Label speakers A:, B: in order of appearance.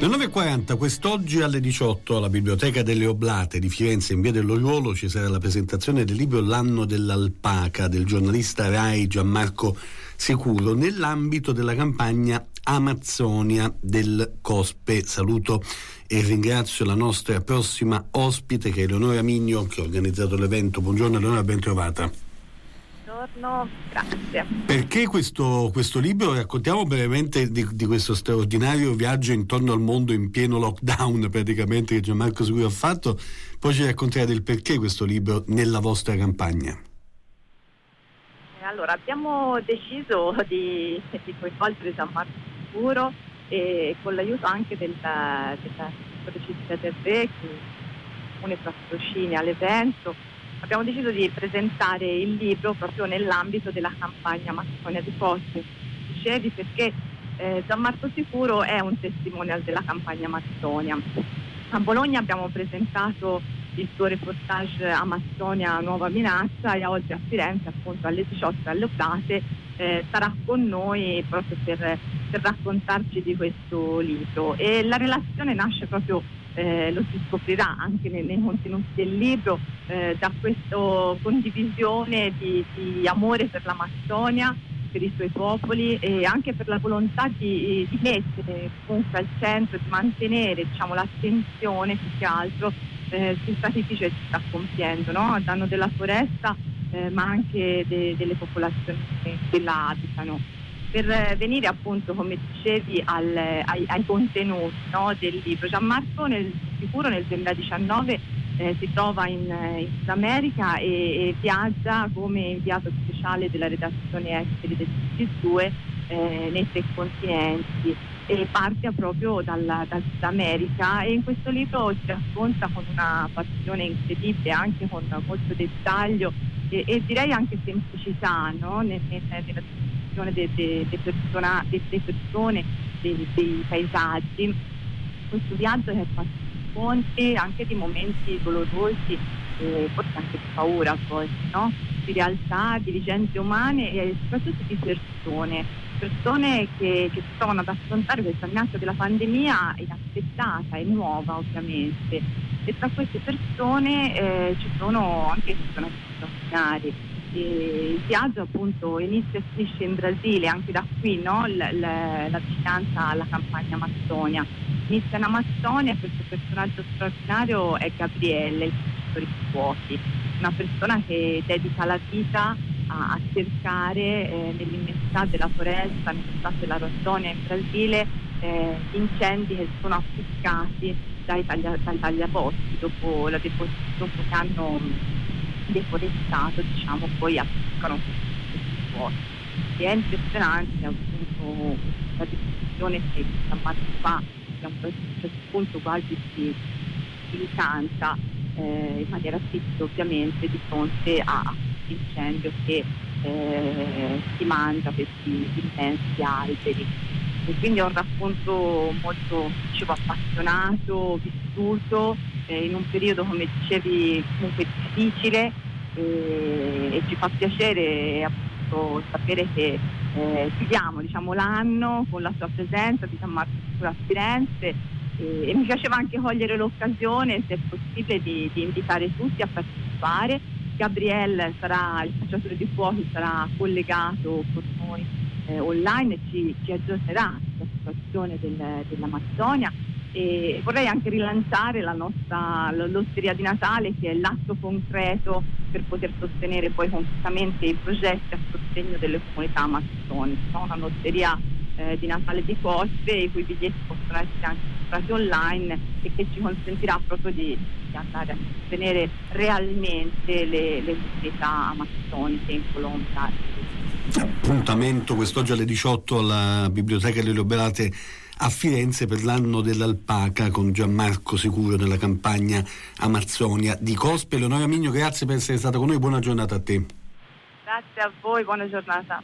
A: Le 9.40, quest'oggi alle 18 alla Biblioteca delle Oblate di Firenze in via dell'Oriuolo ci sarà la presentazione del libro L'anno dell'alpaca del giornalista Rai Gianmarco Sicuro nell'ambito della campagna Amazzonia del Cospe. Saluto e ringrazio la nostra prossima ospite che è Eleonora Migno che ha organizzato l'evento. Buongiorno Eleonora, ben trovata
B: buongiorno, grazie.
A: Perché questo, questo libro? Raccontiamo brevemente di, di, questo straordinario viaggio intorno al mondo in pieno lockdown praticamente che Gianmarco Sicuro ha fatto, poi ci racconterete il perché questo libro nella vostra campagna.
B: Allora, abbiamo deciso di, di coinvolgere Gianmarco Sicuro e con l'aiuto anche della, della Città del Re che une patrocinio all'evento abbiamo deciso di presentare il libro proprio nell'ambito della campagna Mazzonia di Posti. Dicevi perché eh, Gianmarco Sicuro è un testimonial della campagna Mazzonia. A Bologna abbiamo presentato il suo reportage Amazzonia Nuova Minaccia e oggi a Firenze appunto alle 18 alle Oblate eh, sarà con noi proprio per, per raccontarci di questo libro e la relazione nasce proprio eh, lo si scoprirà anche nei, nei contenuti del libro, eh, da questa condivisione di, di, amore per l'Amazzonia, per i suoi popoli e anche per la volontà di, di mettere comunque al centro, di mantenere diciamo, l'attenzione più che altro eh, sul sacrificio che si sta compiendo no? a danno della foresta eh, ma anche de, delle popolazioni che la abitano per venire appunto, come dicevi, al, ai, ai, contenuti no, del libro. Gianmarco nel sicuro nel 2019 eh, si trova in, in Sud America e, e, viaggia come inviato speciale della redazione esteri del CC2 eh, nei tre continenti e parte proprio dalla, dal Sud America e in questo libro si racconta con una passione incredibile, anche con molto dettaglio e, e direi anche semplicità no? nella, nella descrizione delle de, de persona, de, persone, dei paesaggi. Questo viaggio è fatto di fonte anche di momenti dolorosi e forse anche di paura volte, no? di realtà, di vicende umane e soprattutto di persone, persone che, che si trovano ad affrontare questa minaccia della pandemia inaspettata e nuova ovviamente. E tra queste persone eh, ci sono anche personaggi straordinari il viaggio appunto inizia e finisce in Brasile, anche da qui no? l- l- la vicinanza alla campagna Amazzonia. Inizia in Amazzonia e questo personaggio straordinario è Gabriele, il professore di fuochi, una persona che dedica la vita a, a cercare eh, nell'immensità della foresta, nel stato della Amazzonia in Brasile, eh, incendi che sono appiccati dai, taglia, dai tagliaposti dopo, la depo- dopo che hanno deforestato diciamo, poi appiccano questi fuochi. E è impressionante appunto la discussione che stamattina fa, che a un certo punto quasi si, si incanta eh, in maniera triste ovviamente di fronte a, a questo incendio che eh, si mangia questi immensi alberi. E quindi è un racconto molto dicevo, appassionato, vissuto, eh, in un periodo come dicevi comunque difficile e, e ci fa piacere appunto sapere che eh, chiudiamo diciamo, l'anno con la sua presenza di San Marco a Firenze e, mi piaceva anche cogliere l'occasione se possibile di, di invitare tutti a partecipare. Gabriele sarà il cacciatore di fuochi sarà collegato con noi eh, online e ci, ci aggiornerà sulla situazione del, dell'Amazzonia e vorrei anche rilanciare la nostra l'osteria di Natale che è l'atto concreto per poter sostenere poi concretamente i progetti a sostegno delle comunità amazzoniche. Una osteria eh, di Natale di Cospe i cui biglietti possono essere anche comprati online e che ci consentirà proprio di, di andare a sostenere realmente le, le comunità amazzoniche in Colombia.
A: Appuntamento quest'oggi alle 18 alla Biblioteca delle Oberate a Firenze per l'anno dell'alpaca con Gianmarco Sicuro nella campagna Amazzonia di Cospe. Leonora Migno, grazie per essere stata con noi, buona giornata a te.
B: Grazie a voi, buona giornata.